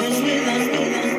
Let's be, let's.